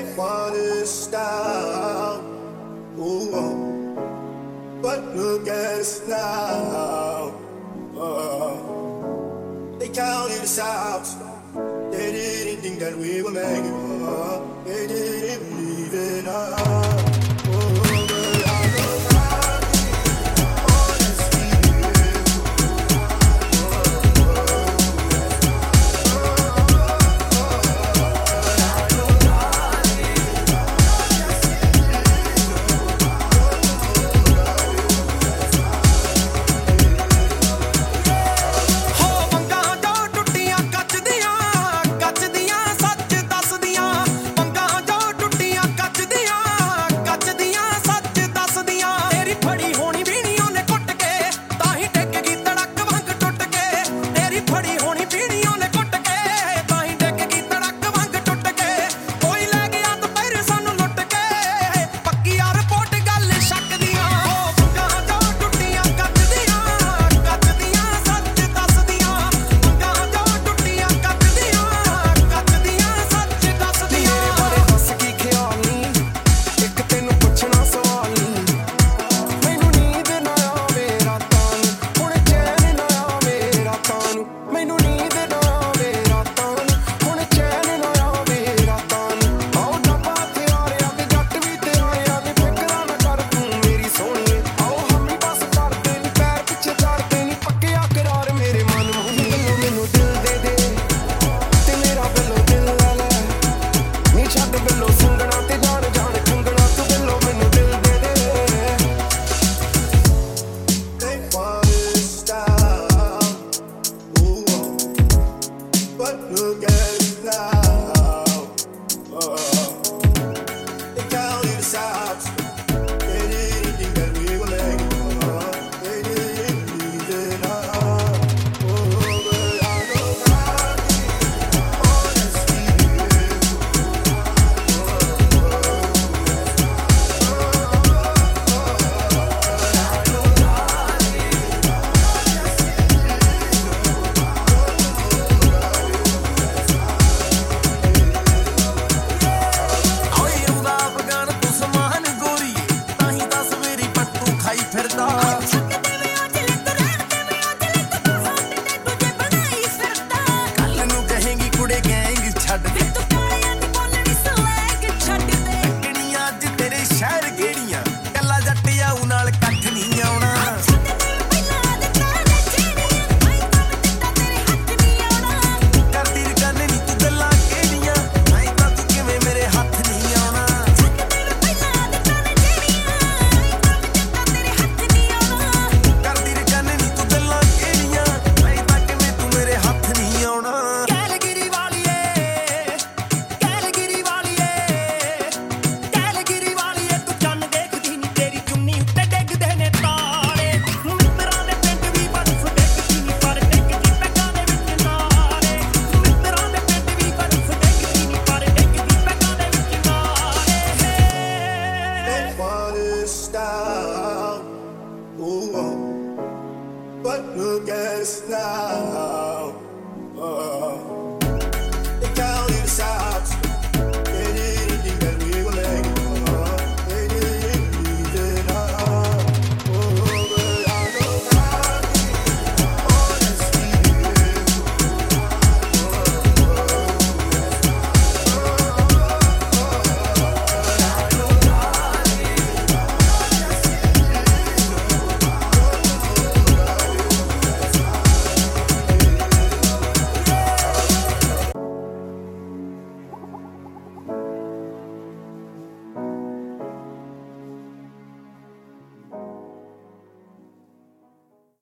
they but look at us now. Oh. They counted us out. They didn't think that we were making look at Ooh, but look at us now. Oh.